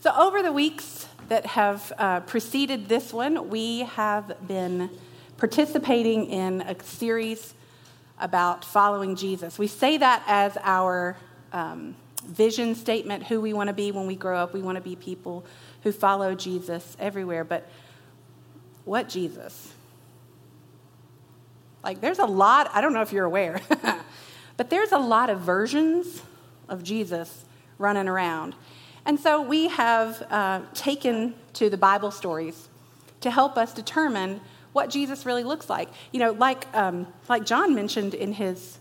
So, over the weeks that have uh, preceded this one, we have been participating in a series about following Jesus. We say that as our um, vision statement who we want to be when we grow up. We want to be people who follow Jesus everywhere. But what Jesus? Like, there's a lot, I don't know if you're aware, but there's a lot of versions of Jesus running around. And so we have uh, taken to the Bible stories to help us determine what Jesus really looks like. You know, like, um, like John mentioned in his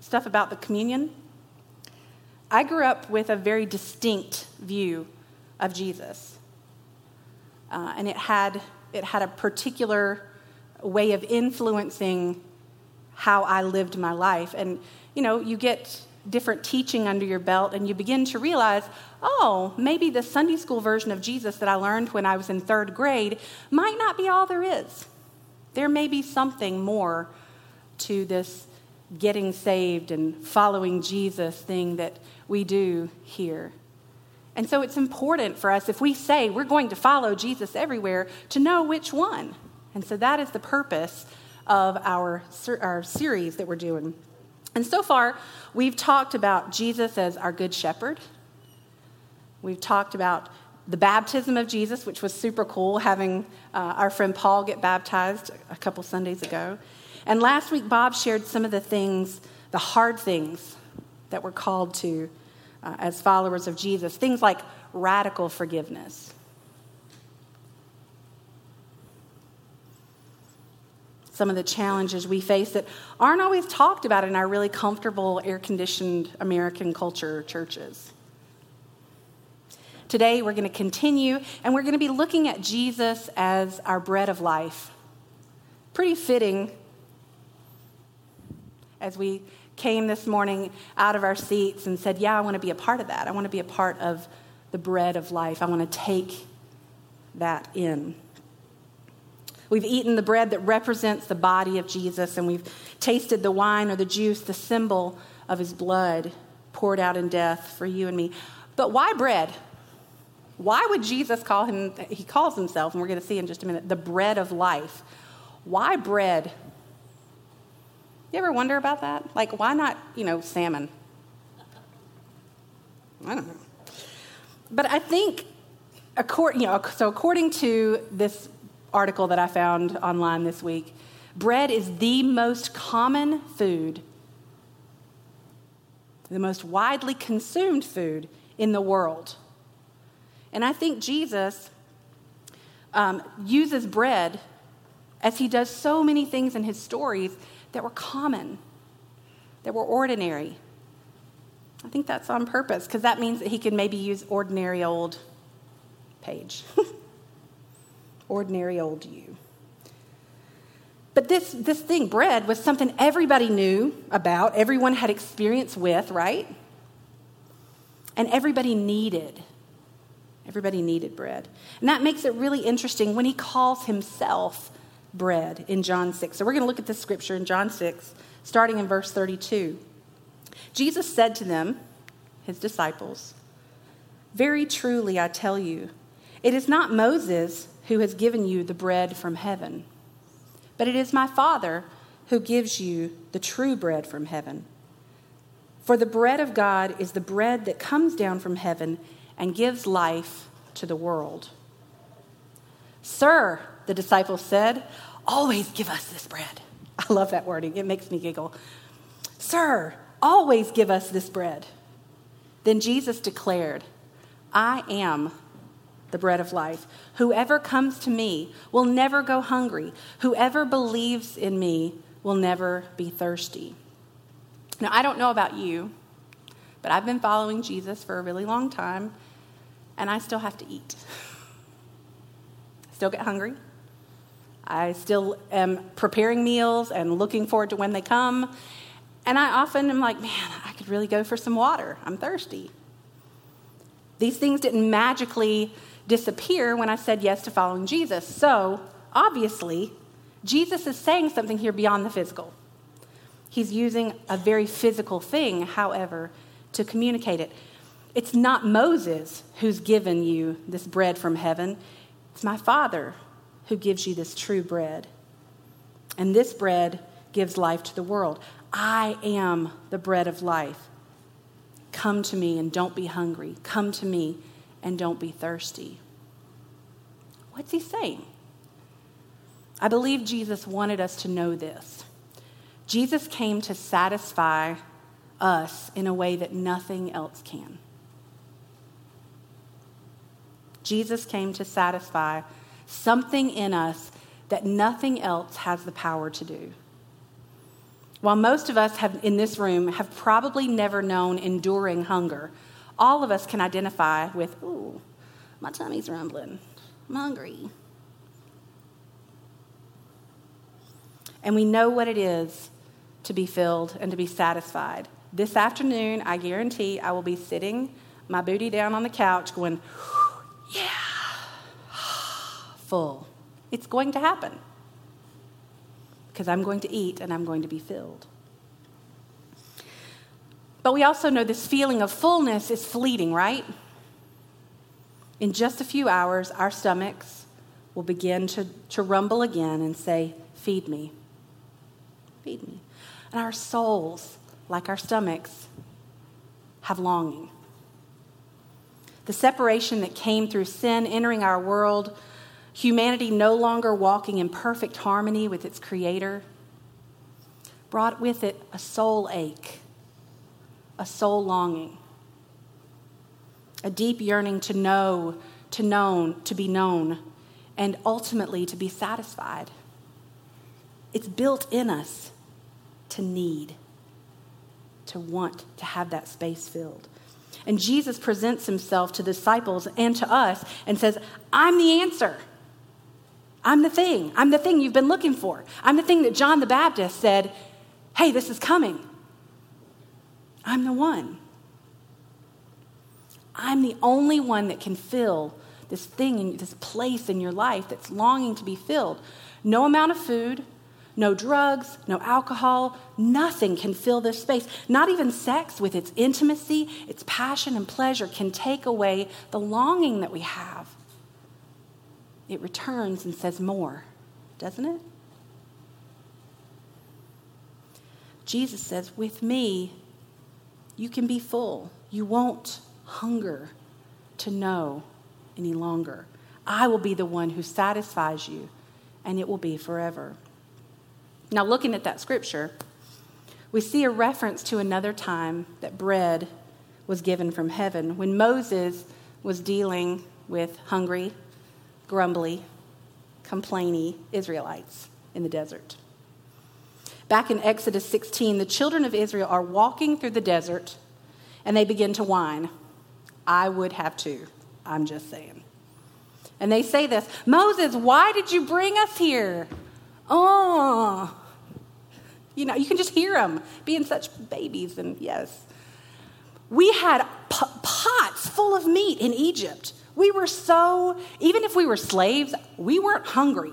stuff about the communion, I grew up with a very distinct view of Jesus. Uh, and it had, it had a particular way of influencing how I lived my life. And, you know, you get different teaching under your belt and you begin to realize, oh, maybe the Sunday school version of Jesus that I learned when I was in third grade might not be all there is. There may be something more to this getting saved and following Jesus thing that we do here. And so it's important for us, if we say we're going to follow Jesus everywhere, to know which one. And so that is the purpose of our, our series that we're doing. And so far, we've talked about Jesus as our good shepherd. We've talked about the baptism of Jesus, which was super cool, having uh, our friend Paul get baptized a couple Sundays ago. And last week, Bob shared some of the things, the hard things that we're called to uh, as followers of Jesus, things like radical forgiveness. Some of the challenges we face that aren't always talked about in our really comfortable, air conditioned American culture churches. Today, we're going to continue, and we're going to be looking at Jesus as our bread of life. Pretty fitting as we came this morning out of our seats and said, Yeah, I want to be a part of that. I want to be a part of the bread of life. I want to take that in. We've eaten the bread that represents the body of Jesus, and we've tasted the wine or the juice, the symbol of his blood poured out in death for you and me. But why bread? Why would Jesus call him, he calls himself, and we're going to see in just a minute, the bread of life? Why bread? You ever wonder about that? Like, why not, you know, salmon? I don't know. But I think, according, you know, so according to this article that I found online this week, bread is the most common food, the most widely consumed food in the world. And I think Jesus um, uses bread as he does so many things in his stories that were common, that were ordinary. I think that's on purpose because that means that he could maybe use ordinary old Paige. ordinary old you. But this, this thing, bread, was something everybody knew about, everyone had experience with, right? And everybody needed. Everybody needed bread. And that makes it really interesting when he calls himself bread in John 6. So we're going to look at this scripture in John 6, starting in verse 32. Jesus said to them, his disciples, Very truly I tell you, it is not Moses who has given you the bread from heaven, but it is my Father who gives you the true bread from heaven. For the bread of God is the bread that comes down from heaven and gives life to the world. Sir, the disciples said, always give us this bread. I love that wording, it makes me giggle. Sir, always give us this bread. Then Jesus declared, I am the bread of life. Whoever comes to me will never go hungry. Whoever believes in me will never be thirsty. Now, I don't know about you, but I've been following Jesus for a really long time, and I still have to eat. still get hungry. I still am preparing meals and looking forward to when they come. And I often am like, man, I could really go for some water. I'm thirsty. These things didn't magically disappear when I said yes to following Jesus. So, obviously, Jesus is saying something here beyond the physical. He's using a very physical thing, however, to communicate it. It's not Moses who's given you this bread from heaven, it's my Father who gives you this true bread. And this bread gives life to the world. I am the bread of life. Come to me and don't be hungry. Come to me and don't be thirsty. What's he saying? I believe Jesus wanted us to know this. Jesus came to satisfy us in a way that nothing else can. Jesus came to satisfy something in us that nothing else has the power to do. While most of us have, in this room have probably never known enduring hunger, all of us can identify with, ooh, my tummy's rumbling. I'm hungry. And we know what it is to be filled and to be satisfied. This afternoon, I guarantee I will be sitting my booty down on the couch going, yeah, full. It's going to happen because I'm going to eat and I'm going to be filled. But we also know this feeling of fullness is fleeting, right? In just a few hours, our stomachs will begin to, to rumble again and say, Feed me. Feed me. And our souls, like our stomachs, have longing. The separation that came through sin entering our world, humanity no longer walking in perfect harmony with its creator, brought with it a soul ache, a soul longing, a deep yearning to know, to known, to be known, and ultimately to be satisfied. It's built in us to need, to want to have that space filled. And Jesus presents himself to the disciples and to us and says, I'm the answer. I'm the thing. I'm the thing you've been looking for. I'm the thing that John the Baptist said, hey, this is coming. I'm the one. I'm the only one that can fill this thing, in, this place in your life that's longing to be filled. No amount of food, no drugs, no alcohol, nothing can fill this space. Not even sex, with its intimacy, its passion and pleasure, can take away the longing that we have. It returns and says more, doesn't it? Jesus says, With me, you can be full. You won't hunger to know any longer. I will be the one who satisfies you, and it will be forever. Now, looking at that scripture, we see a reference to another time that bread was given from heaven when Moses was dealing with hungry, grumbly, complaining Israelites in the desert. Back in Exodus 16, the children of Israel are walking through the desert and they begin to whine. I would have too. I'm just saying. And they say this Moses, why did you bring us here? Oh, you know, you can just hear them being such babies. And yes, we had p- pots full of meat in Egypt. We were so, even if we were slaves, we weren't hungry.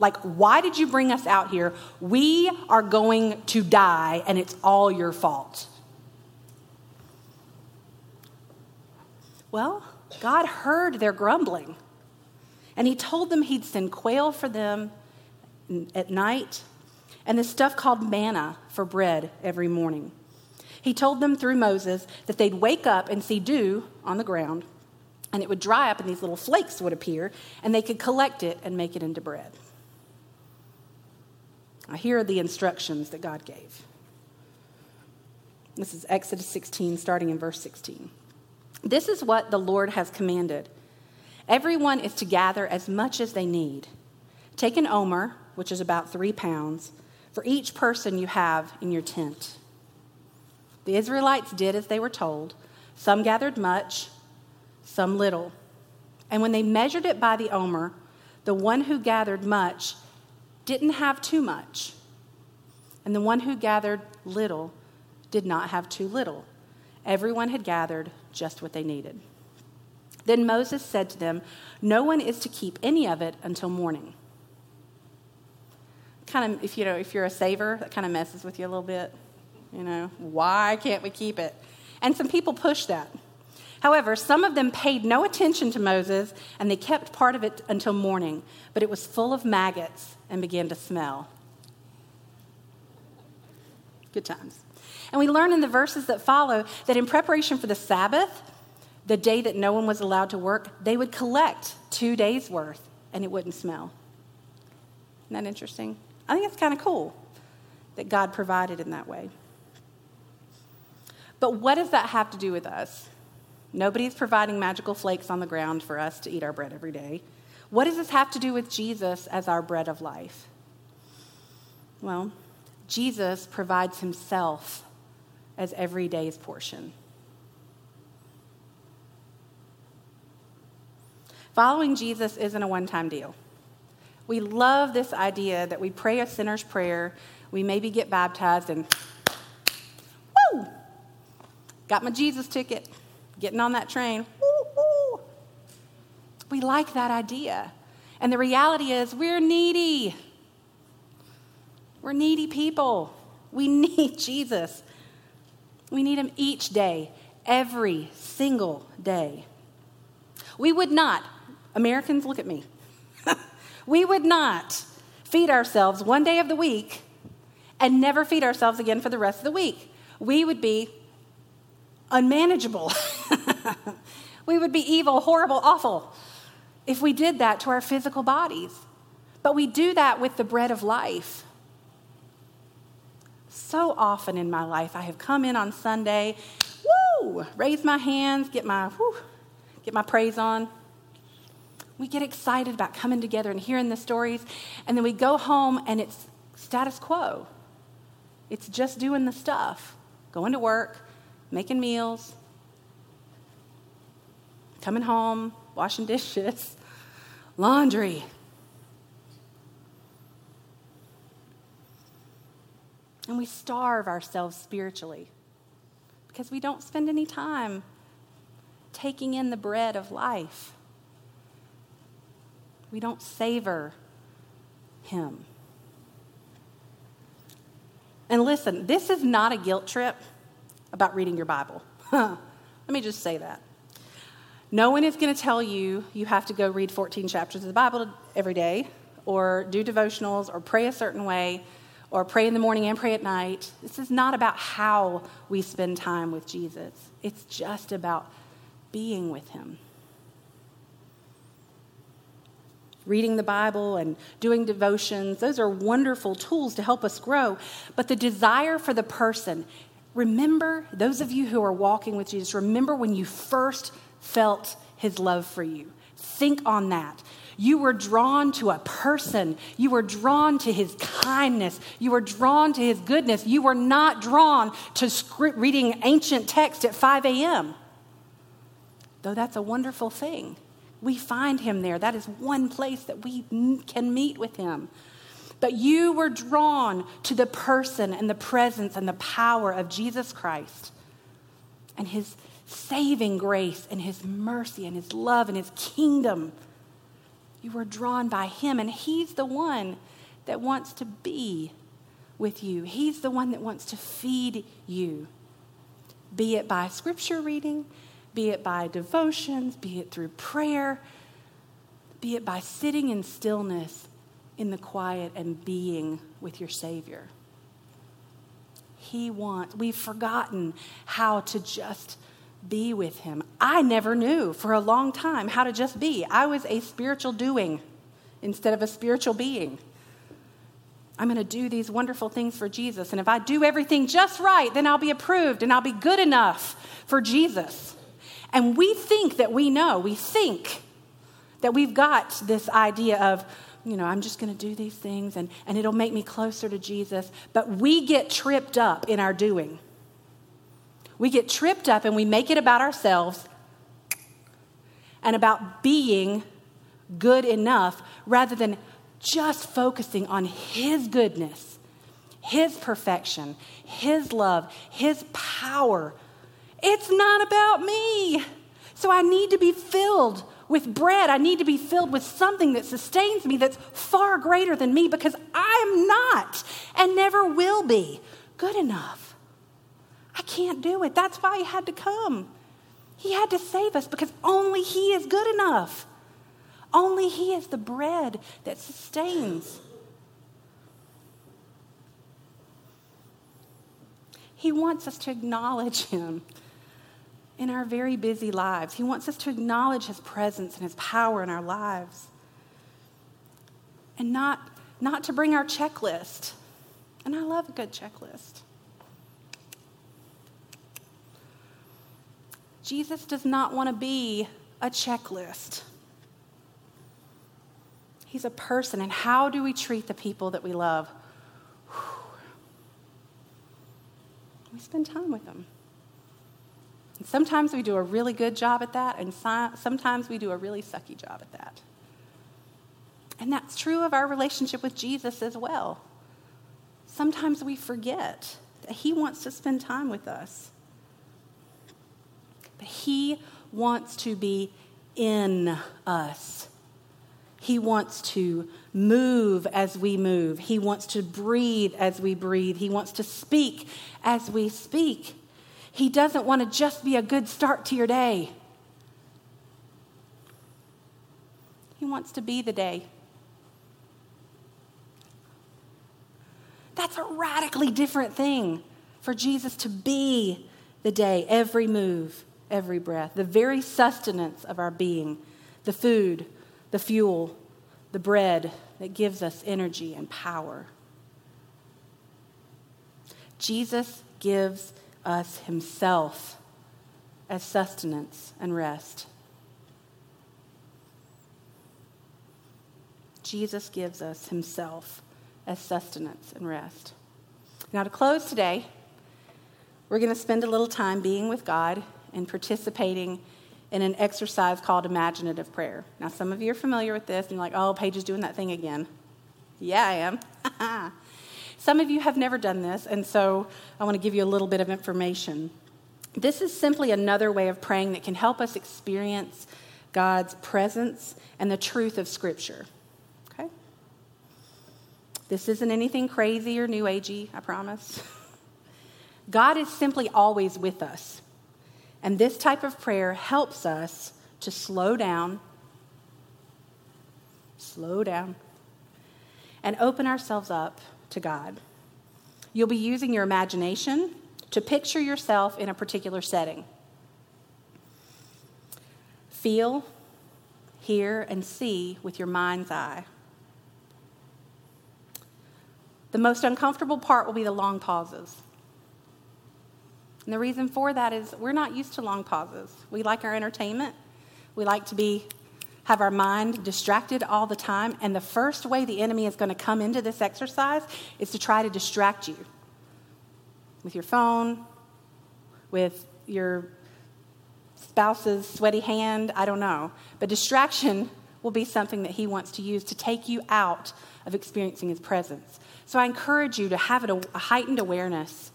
Like, why did you bring us out here? We are going to die, and it's all your fault. Well, God heard their grumbling, and He told them He'd send quail for them at night and this stuff called manna for bread every morning. He told them through Moses that they'd wake up and see dew on the ground, and it would dry up, and these little flakes would appear, and they could collect it and make it into bread. Here are the instructions that God gave. This is Exodus 16, starting in verse 16. This is what the Lord has commanded. Everyone is to gather as much as they need. Take an omer, which is about three pounds, for each person you have in your tent. The Israelites did as they were told. Some gathered much, some little. And when they measured it by the omer, the one who gathered much didn't have too much, and the one who gathered little did not have too little. Everyone had gathered just what they needed. Then Moses said to them, No one is to keep any of it until morning kind of, if you know, if you're a saver, that kind of messes with you a little bit. You know, why can't we keep it? And some people push that. However, some of them paid no attention to Moses, and they kept part of it until morning, but it was full of maggots and began to smell. Good times. And we learn in the verses that follow that in preparation for the Sabbath, the day that no one was allowed to work, they would collect two days' worth and it wouldn't smell. Isn't that interesting? I think it's kind of cool that God provided in that way. But what does that have to do with us? Nobody's providing magical flakes on the ground for us to eat our bread every day. What does this have to do with Jesus as our bread of life? Well, Jesus provides himself as every day's portion. Following Jesus isn't a one time deal. We love this idea that we pray a sinner's prayer, we maybe get baptized, and woo, got my Jesus ticket, getting on that train. Woo. We like that idea. And the reality is, we're needy. We're needy people. We need Jesus. We need him each day, every single day. We would not Americans, look at me. we would not feed ourselves one day of the week and never feed ourselves again for the rest of the week. We would be unmanageable. we would be evil, horrible, awful if we did that to our physical bodies. But we do that with the bread of life. So often in my life, I have come in on Sunday, woo, raise my hands, get my, whoo, get my praise on, we get excited about coming together and hearing the stories, and then we go home and it's status quo. It's just doing the stuff going to work, making meals, coming home, washing dishes, laundry. And we starve ourselves spiritually because we don't spend any time taking in the bread of life we don't savor Him. And listen, this is not a guilt trip about reading your Bible. Let me just say that. No one is going to tell you you have to go read 14 chapters of the Bible every day, or do devotionals, or pray a certain way, or pray in the morning and pray at night. This is not about how we spend time with Jesus, it's just about being with Him. reading the Bible and doing devotions. Those are wonderful tools to help us grow. But the desire for the person, remember, those of you who are walking with Jesus, remember when you first felt his love for you. Think on that. You were drawn to a person. You were drawn to his kindness. You were drawn to his goodness. You were not drawn to reading ancient text at 5 a.m., though that's a wonderful thing. We find him there. That is one place that we can meet with him. But you were drawn to the person and the presence and the power of Jesus Christ and his saving grace and his mercy and his love and his kingdom. You were drawn by him, and he's the one that wants to be with you. He's the one that wants to feed you, be it by scripture reading, be it by devotions, be it through prayer, be it by sitting in stillness in the quiet and being with your Savior. He wants, we've forgotten how to just be with Him. I never knew for a long time how to just be. I was a spiritual doing instead of a spiritual being. I'm going to do these wonderful things for Jesus. And if I do everything just right, then I'll be approved and I'll be good enough for Jesus. And we think that we know, we think that we've got this idea of, you know, I'm just going to do these things and, and it'll make me closer to Jesus. But we get tripped up in our doing. We get tripped up and we make it about ourselves and about being good enough rather than just focusing on His goodness, His perfection, His love, His power it's not about me. So I need to be filled with bread. I need to be filled with something that sustains me that's far greater than me because I am not and never will be good enough. I can't do it. That's why he had to come. He had to save us because only He is good enough. Only He is the bread that sustains. He wants us to acknowledge Him in our very busy lives. He wants us to acknowledge His presence and His power in our lives. And not, not to bring our checklist. And I love a good checklist. Jesus does not want to be a checklist. He's a person. And how do we treat the people that we love? We spend time with them. And sometimes we do a really good job at that, and sometimes we do a really sucky job at that. And that's true of our relationship with Jesus as well. Sometimes we forget that He wants to spend time with us. But He wants to be in us. He wants to move as we move. He wants to breathe as we breathe. He wants to speak as we speak. He doesn't want to just be a good start to your day. He wants to be the day. That's a radically different thing for Jesus to be the day, every move every breath, the very sustenance of our being, the food, the fuel, the bread that gives us energy and power. Jesus gives us himself as sustenance and rest. Jesus gives us himself as sustenance and rest. Now, to close today, we're going to spend a little time being with God participating in an exercise called imaginative prayer. Now, some of you are familiar with this, and you're like, oh, Paige is doing that thing again. Yeah, I am. some of you have never done this, and so I want to give you a little bit of information. This is simply another way of praying that can help us experience God's presence and the truth of Scripture. Okay? This isn't anything crazy or new agey, I promise. God is simply always with us. And this type of prayer helps us to slow down, slow down, and open ourselves up to God. You'll be using your imagination to picture yourself in a particular setting. Feel, hear, and see with your mind's eye. The most uncomfortable part will be the long pauses. And the reason for that is we're not used to long pauses. We like our entertainment. We like to be have our mind distracted all the time. And the first way the enemy is going to come into this exercise is to try to distract you with your phone, with your spouse's sweaty hand, I don't know. But distraction will be something that he wants to use to take you out of experiencing his presence. So I encourage you to have a, a heightened awareness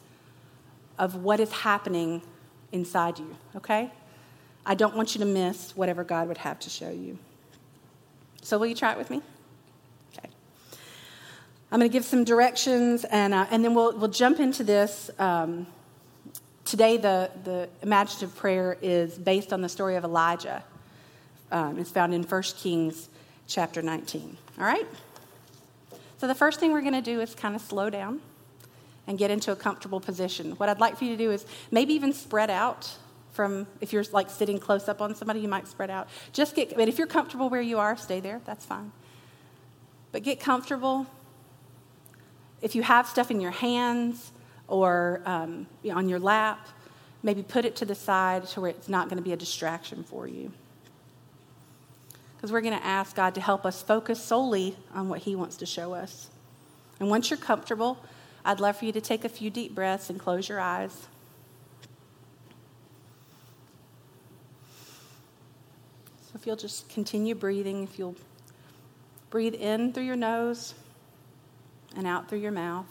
of what is happening inside you, okay? I don't want you to miss whatever God would have to show you. So, will you try it with me? Okay. I'm going to give some directions, and, uh, and then we'll, we'll jump into this. Um, today, the, the imaginative prayer is based on the story of Elijah. Um, it's found in 1 Kings chapter 19. All right? So, the first thing we're going to do is kind of slow down and get into a comfortable position. What I'd like for you to do is maybe even spread out from if you're like sitting close up on somebody, you might spread out. Just get, but if you're comfortable where you are, stay there. That's fine. But get comfortable. If you have stuff in your hands or um, on your lap, maybe put it to the side to where it's not going to be a distraction for you. Because we're going to ask God to help us focus solely on what He wants to show us. And once you're comfortable, I'd love for you to take a few deep breaths and close your eyes. So if you'll just continue breathing, if you'll breathe in through your nose and out through your mouth.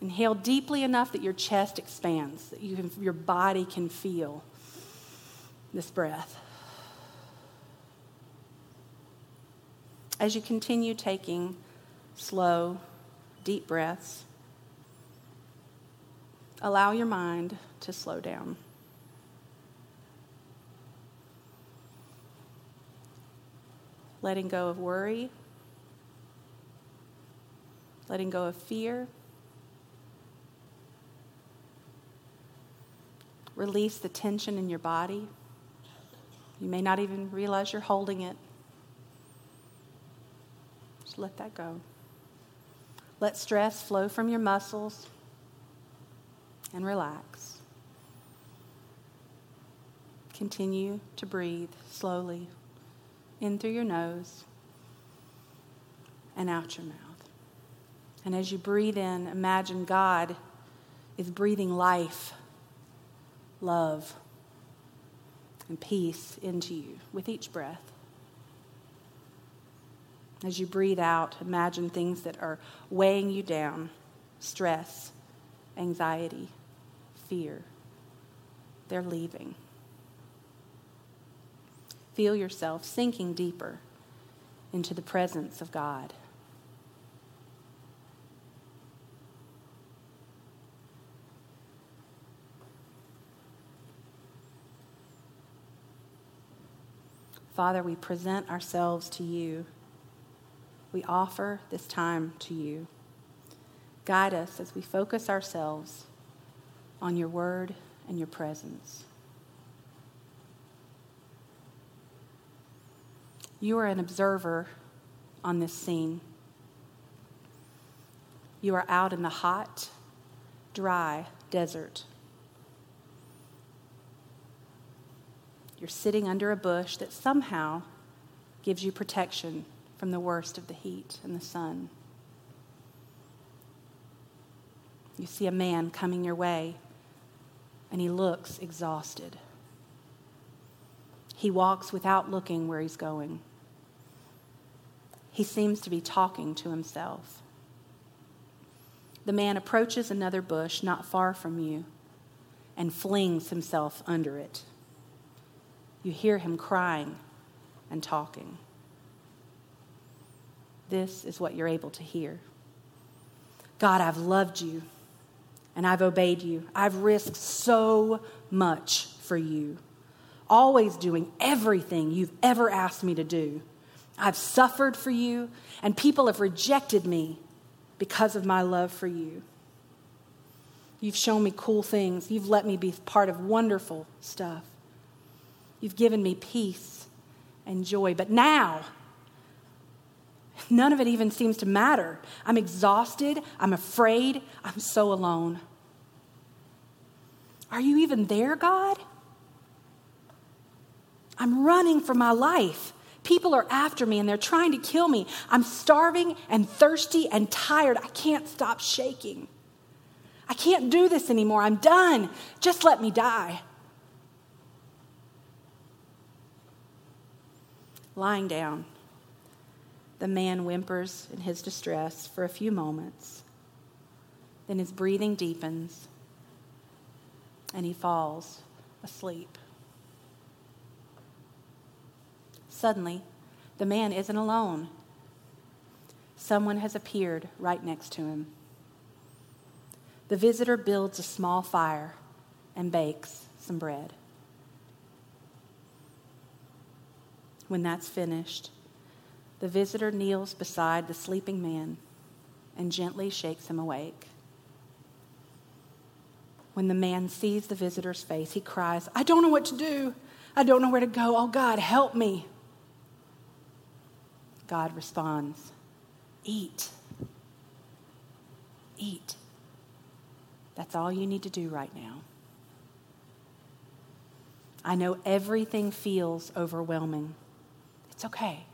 Inhale deeply enough that your chest expands, that you can, your body can feel this breath. As you continue taking slow, deep breaths. Allow your mind to slow down. Letting go of worry, letting go of fear. Release the tension in your body. You may not even realize you're holding it. Just let that go. Let stress flow from your muscles and relax. Continue to breathe slowly in through your nose and out your mouth. And as you breathe in, imagine God is breathing life, love, and peace into you with each breath. As you breathe out, imagine things that are weighing you down stress, anxiety, fear. They're leaving. Feel yourself sinking deeper into the presence of God. Father, we present ourselves to you. We offer this time to you. Guide us as we focus ourselves on your word and your presence. You are an observer on this scene. You are out in the hot, dry desert. You're sitting under a bush that somehow gives you protection from the worst of the heat and the sun. You see a man coming your way, and he looks exhausted. He walks without looking where he's going. He seems to be talking to himself. The man approaches another bush not far from you and flings himself under it. You hear him crying and talking. This is what you're able to hear God, I've loved you and I've obeyed you. I've risked so much for you, always doing everything you've ever asked me to do. I've suffered for you, and people have rejected me because of my love for you. You've shown me cool things. You've let me be part of wonderful stuff. You've given me peace and joy. But now, None of it even seems to matter. I'm exhausted. I'm afraid. I'm so alone. Are you even there, God? I'm running for my life. People are after me and they're trying to kill me. I'm starving and thirsty and tired. I can't stop shaking. I can't do this anymore. I'm done. Just let me die. Lying down, the man whimpers in his distress for a few moments. Then his breathing deepens and he falls asleep. Suddenly, the man isn't alone. Someone has appeared right next to him. The visitor builds a small fire and bakes some bread. When that's finished, the visitor kneels beside the sleeping man and gently shakes him awake. When the man sees the visitor's face, he cries, I don't know what to do. I don't know where to go. Oh, God, help me. God responds, Eat. Eat. That's all you need to do right now. I know everything feels overwhelming. It's okay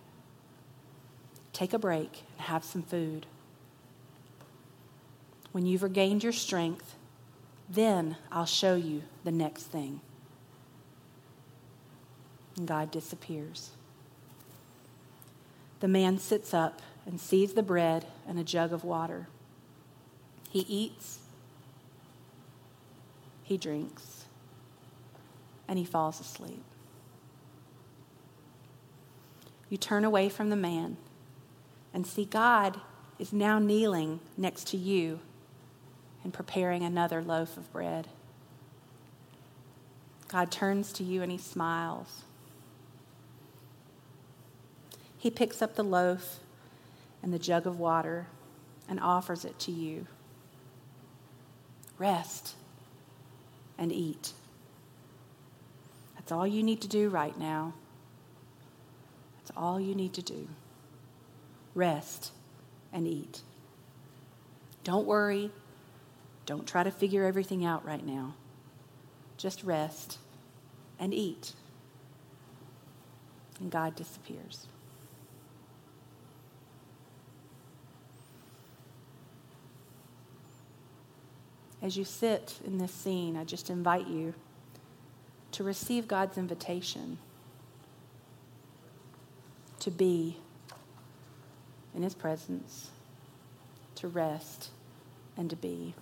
take a break and have some food. When you've regained your strength, then I'll show you the next thing. And God disappears. The man sits up and sees the bread and a jug of water. He eats, he drinks, and he falls asleep. You turn away from the man and see God is now kneeling next to you and preparing another loaf of bread. God turns to you and he smiles. he picks up the loaf and the jug of water and offers it to you. Rest and eat. That's all you need to do right now. That's all you need to do. Rest and eat. Don't worry. Don't try to figure everything out right now. Just rest and eat. And God disappears. As you sit in this scene, I just invite you to receive God's invitation to be in His presence, to rest, and to be.